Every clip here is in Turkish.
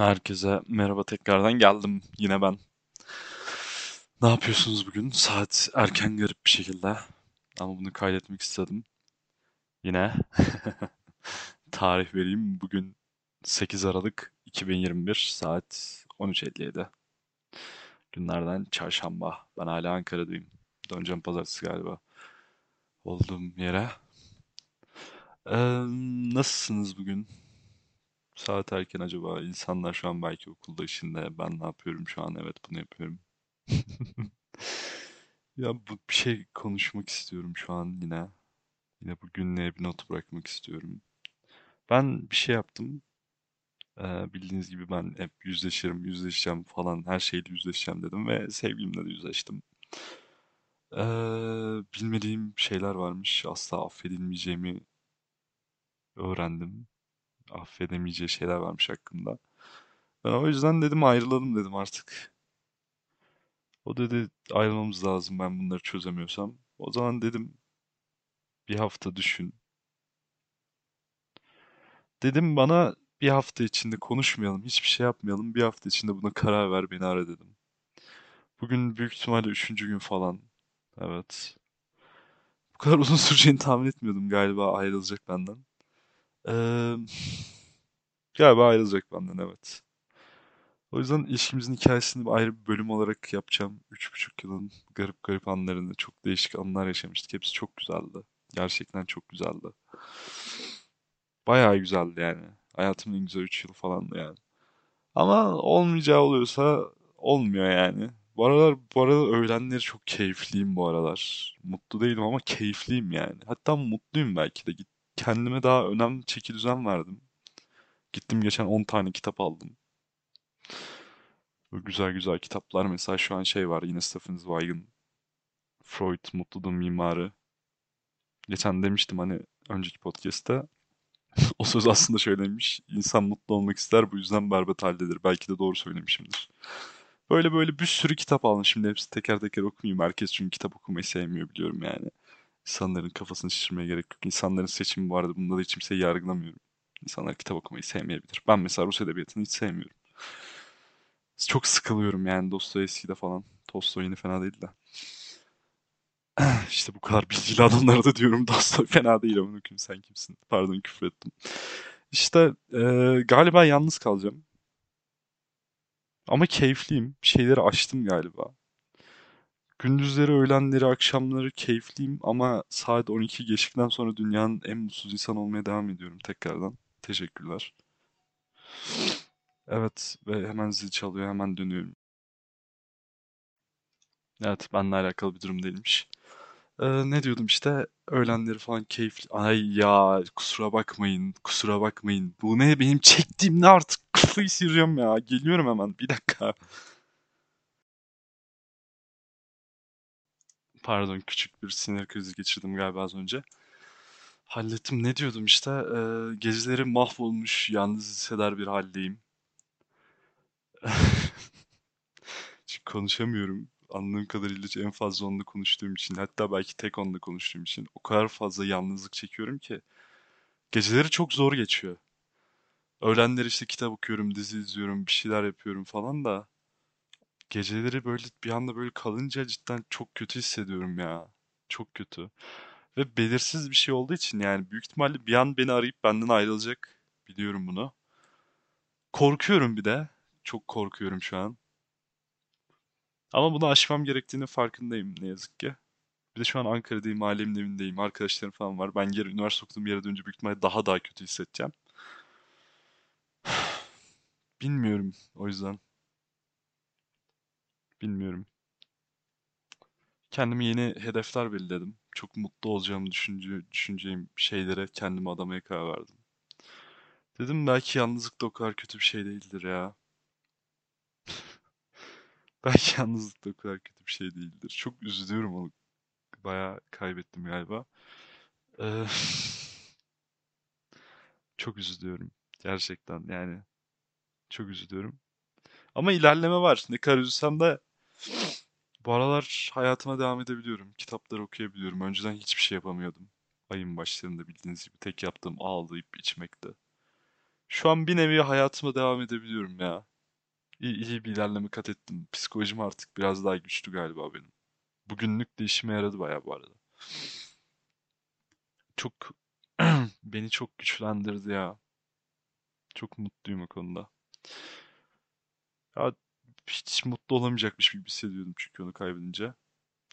Herkese merhaba tekrardan geldim yine ben. Ne yapıyorsunuz bugün? Saat erken garip bir şekilde ama bunu kaydetmek istedim. Yine tarih vereyim. Bugün 8 Aralık 2021 saat 13.57. Günlerden çarşamba. Ben hala Ankara'dayım. Döneceğim pazartesi galiba. Olduğum yere. Ee, nasılsınız bugün? Saat erken acaba. İnsanlar şu an belki okulda işinde. Ben ne yapıyorum şu an? Evet bunu yapıyorum. Ya bu bir şey konuşmak istiyorum şu an yine. Yine bu günlüğe bir not bırakmak istiyorum. Ben bir şey yaptım. Ee, bildiğiniz gibi ben hep yüzleşirim, yüzleşeceğim falan her şeyle yüzleşeceğim dedim ve sevgilimle de yüzleştim. Ee, bilmediğim şeyler varmış. Asla affedilmeyeceğimi öğrendim. Affedemeyeceği şeyler varmış hakkında. Ben o yüzden dedim ayrılalım dedim artık. O dedi ayrılmamız lazım ben bunları çözemiyorsam. O zaman dedim bir hafta düşün. Dedim bana bir hafta içinde konuşmayalım, hiçbir şey yapmayalım. Bir hafta içinde buna karar ver, beni ara dedim. Bugün büyük ihtimalle üçüncü gün falan. Evet. Bu kadar uzun süreceğini tahmin etmiyordum galiba ayrılacak benden. Ee, galiba ayrılacak benden evet. O yüzden ilişkimizin hikayesini ayrı bir bölüm olarak yapacağım. Üç buçuk yılın garip garip anlarını, çok değişik anlar yaşamıştık. Hepsi çok güzeldi. Gerçekten çok güzeldi. Bayağı güzeldi yani. Hayatımın en güzel üç yılı falandı yani. Ama olmayacağı oluyorsa olmuyor yani. Bu aralar, bu arada öğlenleri çok keyifliyim bu aralar. Mutlu değilim ama keyifliyim yani. Hatta mutluyum belki de. Git- Kendime daha önemli çeki düzen verdim. Gittim geçen 10 tane kitap aldım. Böyle güzel güzel kitaplar. Mesela şu an şey var yine Stephen Zweig'in Freud Mutluluğun Mimarı. Geçen demiştim hani önceki podcast'te. O söz aslında şöyleymiş. İnsan mutlu olmak ister bu yüzden berbat haldedir. Belki de doğru söylemişimdir. Böyle böyle bir sürü kitap aldım. Şimdi hepsi teker teker okumayayım. Herkes çünkü kitap okumayı sevmiyor biliyorum yani. İnsanların kafasını şişirmeye gerek yok. İnsanların seçimi arada. Bunda da hiç kimseyi yargılamıyorum. İnsanlar kitap okumayı sevmeyebilir. Ben mesela Rus edebiyatını hiç sevmiyorum. Çok sıkılıyorum yani Dostoyevski'de falan. Tolstoy yine fena değil de. İşte bu kadar bilgili adamlara da diyorum Dostoy fena değil ama kim sen kimsin? Pardon küfür ettim. İşte eee, galiba yalnız kalacağım. Ama keyifliyim. Bir şeyleri aştım galiba. Gündüzleri, öğlenleri, akşamları keyifliyim ama saat 12 geçtikten sonra dünyanın en mutsuz insan olmaya devam ediyorum tekrardan. Teşekkürler. Evet ve hemen zil çalıyor hemen dönüyorum. Evet benimle alakalı bir durum değilmiş. Ee, ne diyordum işte öğlenleri falan keyifli. Ay ya kusura bakmayın kusura bakmayın. Bu ne benim çektiğim ne artık kafayı sıyıracağım ya. Geliyorum hemen bir dakika. Pardon küçük bir sinir krizi geçirdim galiba az önce. Hallettim ne diyordum işte ee, geceleri mahvolmuş yalnız hisseder bir haldeyim. Çünkü konuşamıyorum. Anladığım kadarıyla en fazla onunla konuştuğum için hatta belki tek onunla konuştuğum için o kadar fazla yalnızlık çekiyorum ki geceleri çok zor geçiyor. Öğlenleri işte kitap okuyorum, dizi izliyorum, bir şeyler yapıyorum falan da geceleri böyle bir anda böyle kalınca cidden çok kötü hissediyorum ya. Çok kötü. Ve belirsiz bir şey olduğu için yani büyük ihtimalle bir an beni arayıp benden ayrılacak. Biliyorum bunu. Korkuyorum bir de. Çok korkuyorum şu an. Ama bunu aşmam gerektiğini farkındayım ne yazık ki. Bir de şu an Ankara'dayım, ailemin evindeyim, arkadaşlarım falan var. Ben geri üniversite okuduğum yere dönünce büyük ihtimalle daha daha kötü hissedeceğim. Bilmiyorum o yüzden. Bilmiyorum. Kendime yeni hedefler belirledim. Çok mutlu olacağımı düşünce, düşüneceğim şeylere kendimi adamaya karar verdim. Dedim belki yalnızlık da o kadar kötü bir şey değildir ya. Belki yalnızlık da o kadar kötü bir şey değildir. Çok üzülüyorum onu. Bayağı kaybettim galiba. Ee, çok üzülüyorum. Gerçekten yani. Çok üzülüyorum. Ama ilerleme var. Ne kadar üzülsem de bu aralar hayatıma devam edebiliyorum. Kitapları okuyabiliyorum. Önceden hiçbir şey yapamıyordum. Ayın başlarında bildiğiniz gibi tek yaptığım ağlayıp içmekti. Şu an bir nevi hayatıma devam edebiliyorum ya. İyi, iyi bir ilerleme kat ettim. Psikolojim artık biraz daha güçlü galiba benim. Bugünlük de işime yaradı bayağı bu arada. Çok beni çok güçlendirdi ya. Çok mutluyum o konuda. Ya hiç mutlu olamayacakmış gibi hissediyordum çünkü onu kaybedince.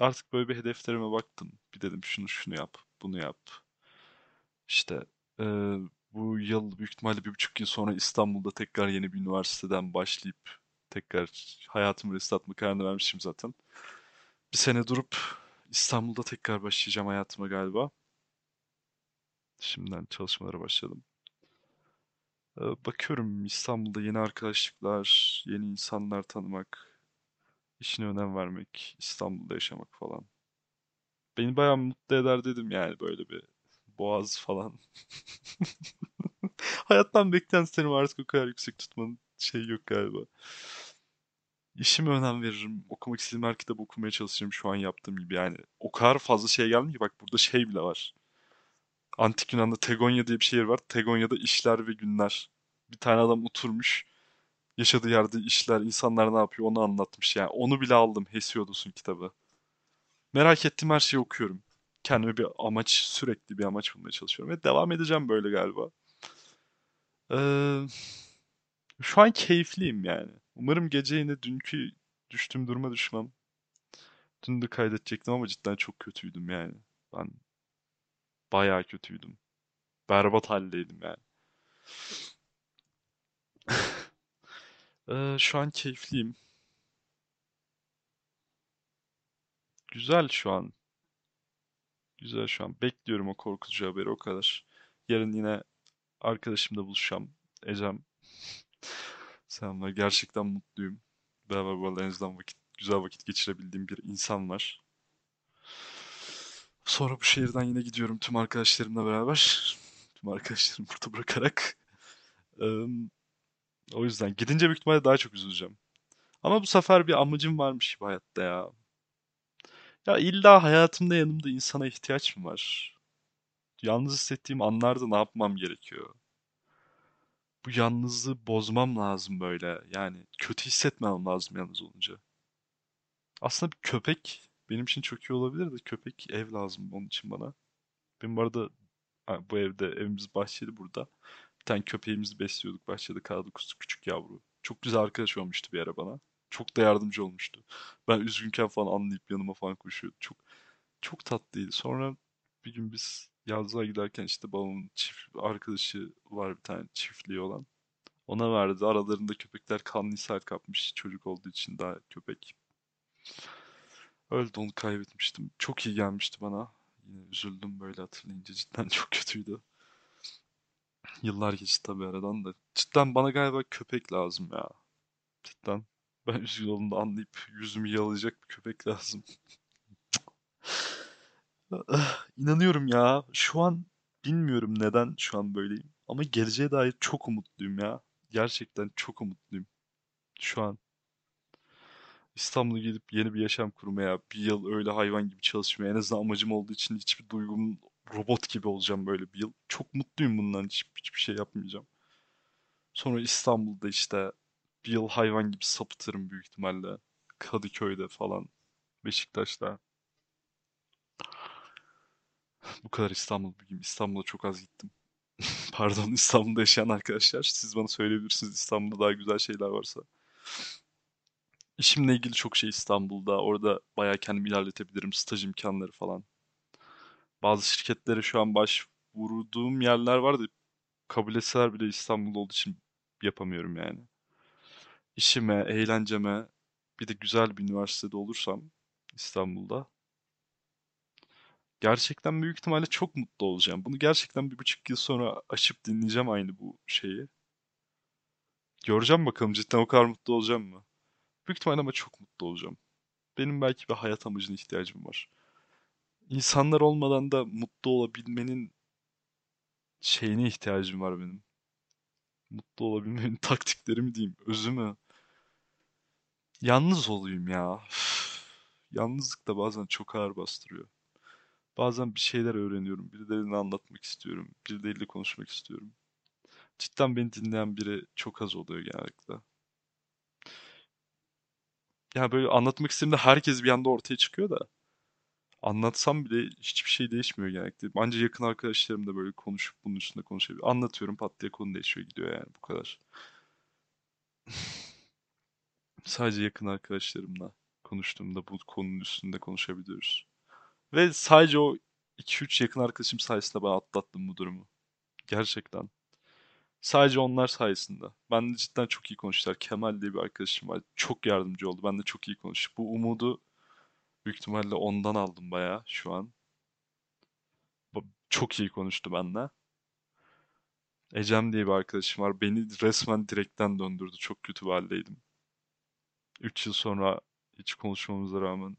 Artık böyle bir hedeflerime baktım. Bir dedim şunu şunu yap, bunu yap. İşte eee, bu yıl büyük ihtimalle bir buçuk yıl sonra İstanbul'da tekrar yeni bir üniversiteden başlayıp tekrar hayatımı restartma kararını vermişim zaten. Bir sene durup İstanbul'da tekrar başlayacağım hayatıma galiba. Şimdiden çalışmalara başladım. Bakıyorum İstanbul'da yeni arkadaşlıklar, yeni insanlar tanımak, işine önem vermek, İstanbul'da yaşamak falan. Beni bayağı mutlu eder dedim yani böyle bir boğaz falan. Hayattan beklentilerim artık o kadar yüksek tutmanın şey yok galiba. İşime önem veririm. Okumak istediğim her kitabı okumaya çalışırım şu an yaptığım gibi yani. O kadar fazla şey geldi ki bak burada şey bile var. Antik Yunan'da Tegonya diye bir şehir var. Tegonya'da işler ve günler. Bir tane adam oturmuş. Yaşadığı yerde işler, insanlar ne yapıyor onu anlatmış. Yani onu bile aldım Hesiodos'un kitabı. Merak ettiğim her şeyi okuyorum. Kendime bir amaç, sürekli bir amaç bulmaya çalışıyorum. Ve devam edeceğim böyle galiba. Ee, şu an keyifliyim yani. Umarım gece yine dünkü düştüğüm duruma düşmem. Dün de kaydedecektim ama cidden çok kötüydüm yani. Ben bayağı kötüydüm. Berbat haldeydim yani. Ee, şu an keyifliyim. Güzel şu an. Güzel şu an. Bekliyorum o korkutucu haberi o kadar. Yarın yine arkadaşımla buluşacağım. Ecem. Selamlar. Gerçekten mutluyum. Beraber bu arada en azından vakit, güzel vakit geçirebildiğim bir insan var. Sonra bu şehirden yine gidiyorum tüm arkadaşlarımla beraber. Tüm arkadaşlarımı burada bırakarak. O yüzden gidince büyük ihtimalle daha çok üzüleceğim. Ama bu sefer bir amacım varmış bu hayatta ya. Ya illa hayatımda yanımda insana ihtiyaç mı var? Yalnız hissettiğim anlarda ne yapmam gerekiyor? Bu yalnızlığı bozmam lazım böyle. Yani kötü hissetmem lazım yalnız olunca. Aslında bir köpek benim için çok iyi olabilir de köpek ev lazım onun için bana. Benim bu arada bu evde evimiz bahçeli burada. Bir tane köpeğimizi besliyorduk bahçede kaldı kuzu küçük yavru. Çok güzel arkadaş olmuştu bir ara bana. Çok da yardımcı olmuştu. Ben üzgünken falan anlayıp yanıma falan koşuyordu. Çok çok tatlıydı. Sonra bir gün biz yazlığa giderken işte babamın çift arkadaşı var bir tane çiftliği olan. Ona verdi. Aralarında köpekler kanlı ishal kapmış. Çocuk olduğu için daha köpek. Öyle de onu kaybetmiştim. Çok iyi gelmişti bana. Yine üzüldüm böyle hatırlayınca. Cidden çok kötüydü. Yıllar geçti tabii aradan da. Cidden bana galiba köpek lazım ya. Cidden. Ben üzgün olduğumda anlayıp yüzümü yalayacak bir köpek lazım. İnanıyorum ya. Şu an bilmiyorum neden şu an böyleyim. Ama geleceğe dair çok umutluyum ya. Gerçekten çok umutluyum. Şu an İstanbul'a gelip yeni bir yaşam kurmaya, bir yıl öyle hayvan gibi çalışmaya, en azından amacım olduğu için hiçbir duygum robot gibi olacağım böyle bir yıl. Çok mutluyum bundan. Hiç, hiçbir şey yapmayacağım. Sonra İstanbul'da işte bir yıl hayvan gibi sapıtırım büyük ihtimalle. Kadıköy'de falan, Beşiktaş'ta. Bu kadar İstanbul bilgim. İstanbul'a çok az gittim. Pardon İstanbul'da yaşayan arkadaşlar. Siz bana söyleyebilirsiniz İstanbul'da daha güzel şeyler varsa. İşimle ilgili çok şey İstanbul'da. Orada bayağı kendimi ilerletebilirim. Staj imkanları falan. Bazı şirketlere şu an başvurduğum yerler var da kabul etseler bile İstanbul'da olduğu için yapamıyorum yani. İşime, eğlenceme bir de güzel bir üniversitede olursam İstanbul'da gerçekten büyük ihtimalle çok mutlu olacağım. Bunu gerçekten bir buçuk yıl sonra açıp dinleyeceğim aynı bu şeyi. Göreceğim bakalım cidden o kadar mutlu olacağım mı? Büyük ihtimalle ama çok mutlu olacağım. Benim belki bir hayat amacına ihtiyacım var. İnsanlar olmadan da mutlu olabilmenin şeyine ihtiyacım var benim. Mutlu olabilmenin taktikleri diyeyim, özü mü? Yalnız olayım ya. Yalnızlık da bazen çok ağır bastırıyor. Bazen bir şeyler öğreniyorum. Birilerine anlatmak istiyorum. Birileriyle konuşmak istiyorum. Cidden beni dinleyen biri çok az oluyor genellikle. Ya böyle anlatmak istediğimde herkes bir anda ortaya çıkıyor da anlatsam bile hiçbir şey değişmiyor genellikle. Ancak yakın arkadaşlarım da böyle konuşup bunun üstünde konuşabiliyor. Anlatıyorum pat diye konu değişiyor gidiyor yani bu kadar. Sadece yakın arkadaşlarımla konuştuğumda bu konunun üstünde konuşabiliyoruz. Ve sadece o iki üç yakın arkadaşım sayesinde ben atlattım bu durumu. Gerçekten. Sadece onlar sayesinde. Ben de cidden çok iyi konuştular. Kemal diye bir arkadaşım var. Çok yardımcı oldu. Ben de çok iyi konuştum. Bu umudu büyük ihtimalle ondan aldım bayağı şu an. Çok iyi konuştu benimle. Ecem diye bir arkadaşım var. Beni resmen direkten döndürdü. Çok kötü bir haldeydim. 3 yıl sonra hiç konuşmamıza rağmen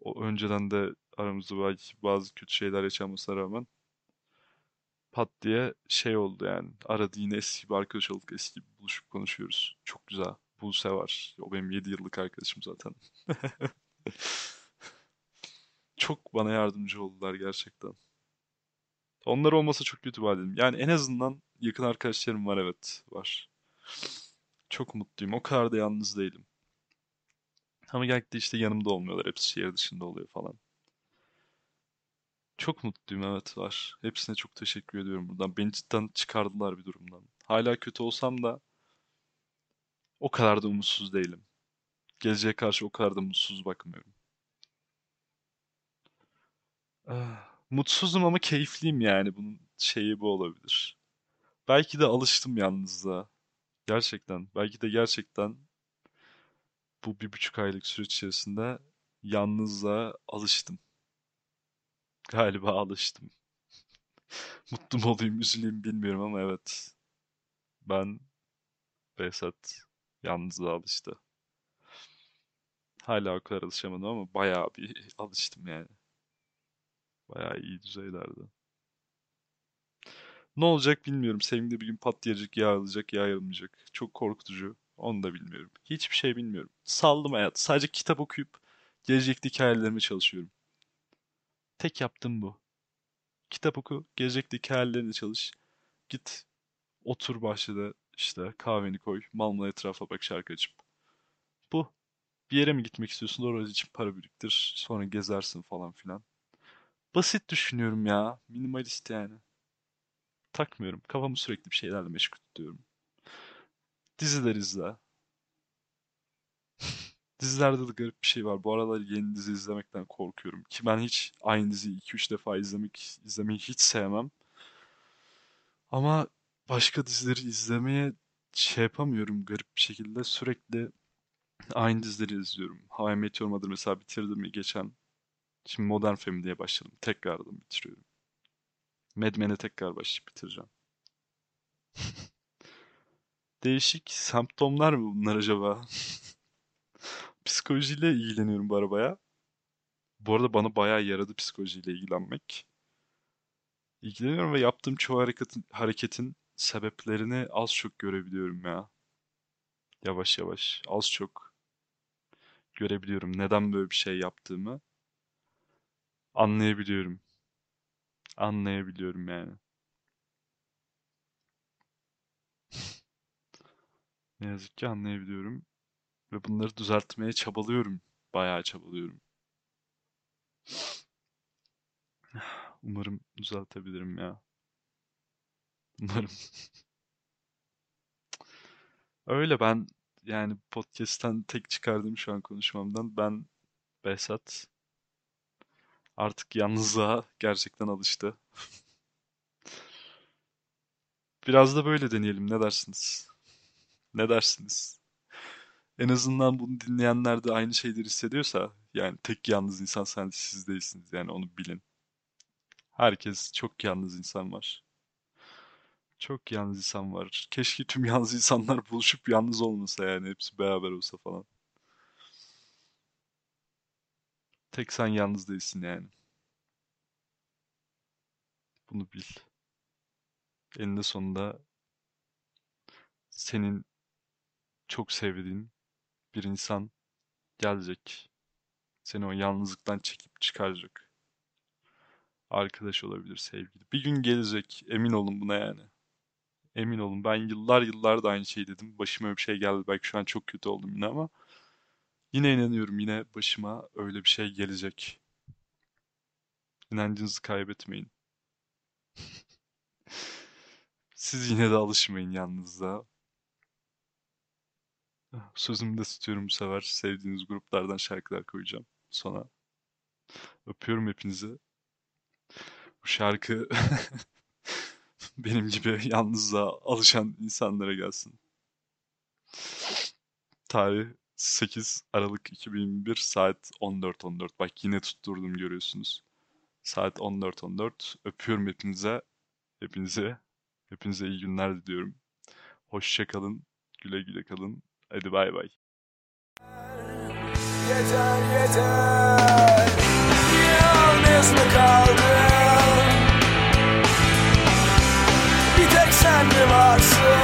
o önceden de aramızda belki bazı kötü şeyler yaşanmasına rağmen pat diye şey oldu yani. Aradı yine eski bir arkadaş olduk. Eski buluşup konuşuyoruz. Çok güzel. Buse var. O benim 7 yıllık arkadaşım zaten. Çok bana yardımcı oldular gerçekten. Onlar olmasa çok kötü bir haldeydim. Yani en azından yakın arkadaşlarım var evet. Var. Çok mutluyum. O kadar da yalnız değilim. Ama genellikle işte yanımda olmuyorlar. Hepsi şehir dışında oluyor falan. Çok mutluyum evet var. Hepsine çok teşekkür ediyorum buradan. Beni cidden çıkardılar bir durumdan. Hala kötü olsam da o kadar da umutsuz değilim. Geleceğe karşı o kadar da mutsuz bakmıyorum. Ah, mutsuzum ama keyifliyim yani. Bunun şeyi bu olabilir. Belki de alıştım yalnızlığa. Gerçekten. Belki de gerçekten bu bir buçuk aylık süreç içerisinde yalnızlığa alıştım. Galiba alıştım. Mutlu mu olayım, üzüleyim bilmiyorum ama evet. Ben Behzat yalnızlığa alıştı. Hala o kadar alışamadım ama bayağı bir alıştım yani. Bayağı iyi düzeylerde. Ne olacak bilmiyorum. Sevgimde bir gün patlayacak, yağılacak, yağılmayacak. Çok korkutucu. Onu da bilmiyorum. Hiçbir şey bilmiyorum. Saldım hayat. Sadece kitap okuyup gelecekteki hayallerime çalışıyorum. Tek yaptığım bu. Kitap oku, gelecekteki hayallerine çalış. Git, otur bahçede işte kahveni koy, malmala etrafa bak şarkı açıp. Bu. Bir yere mi gitmek istiyorsun? Orası için para biriktir. Sonra gezersin falan filan. Basit düşünüyorum ya. Minimalist yani. Takmıyorum. Kafamı sürekli bir şeylerle meşgul tutuyorum. Diziler izle. Dizilerde de garip bir şey var. Bu aralar yeni dizi izlemekten korkuyorum. Ki ben hiç aynı diziyi iki üç defa izlemek izlemeyi hiç sevmem. Ama başka dizileri izlemeye şey yapamıyorum garip bir şekilde. Sürekli aynı dizileri izliyorum. How I Met Your Mother mesela bitirdim geçen. Şimdi Modern Family'ye başladım. Tekrardan bitiriyorum. Mad Men'e tekrar başlayıp bitireceğim. Değişik semptomlar mı bunlar acaba? Psikolojiyle ilgileniyorum bu arabaya. Bu arada bana bayağı yaradı psikolojiyle ilgilenmek. İlgileniyorum ve yaptığım çoğu hareketin, hareketin sebeplerini az çok görebiliyorum ya. Yavaş yavaş, az çok görebiliyorum. Neden böyle bir şey yaptığımı anlayabiliyorum. Anlayabiliyorum yani. Ne yazık ki anlayabiliyorum. Ve bunları düzeltmeye çabalıyorum. Bayağı çabalıyorum. Umarım düzeltebilirim ya. Umarım. Öyle ben yani podcast'ten tek çıkardığım şu an konuşmamdan ben Behzat artık yalnızlığa gerçekten alıştı. Biraz da böyle deneyelim ne dersiniz? Ne dersiniz? En azından bunu dinleyenler de aynı şeyleri hissediyorsa yani tek yalnız insan sen siz değilsiniz yani onu bilin. Herkes çok yalnız insan var. Çok yalnız insan var. Keşke tüm yalnız insanlar buluşup yalnız olmasa yani hepsi beraber olsa falan. Tek sen yalnız değilsin yani. Bunu bil. Eninde sonunda senin çok sevdiğin bir insan gelecek. Seni o yalnızlıktan çekip çıkaracak. Arkadaş olabilir, sevgili. Bir gün gelecek, emin olun buna yani. Emin olun ben yıllar yıllar da aynı şeyi dedim. Başıma öyle bir şey geldi. Belki şu an çok kötü oldum yine ama yine inanıyorum yine başıma öyle bir şey gelecek. İnancınızı kaybetmeyin. Siz yine de alışmayın yalnızlığa. Sözümü de tutuyorum bu sefer. Sevdiğiniz gruplardan şarkılar koyacağım. Sonra öpüyorum hepinizi. Bu şarkı benim gibi yalnızlığa alışan insanlara gelsin. Tarih 8 Aralık 2021 saat 14.14. Bak yine tutturdum görüyorsunuz. Saat 14.14. Öpüyorum hepinize. Hepinize. Hepinize iyi günler diliyorum. Hoşça kalın. Güle güle kalın. Hadi bay bay. Yeter yeter. Bir tek sen mi varsın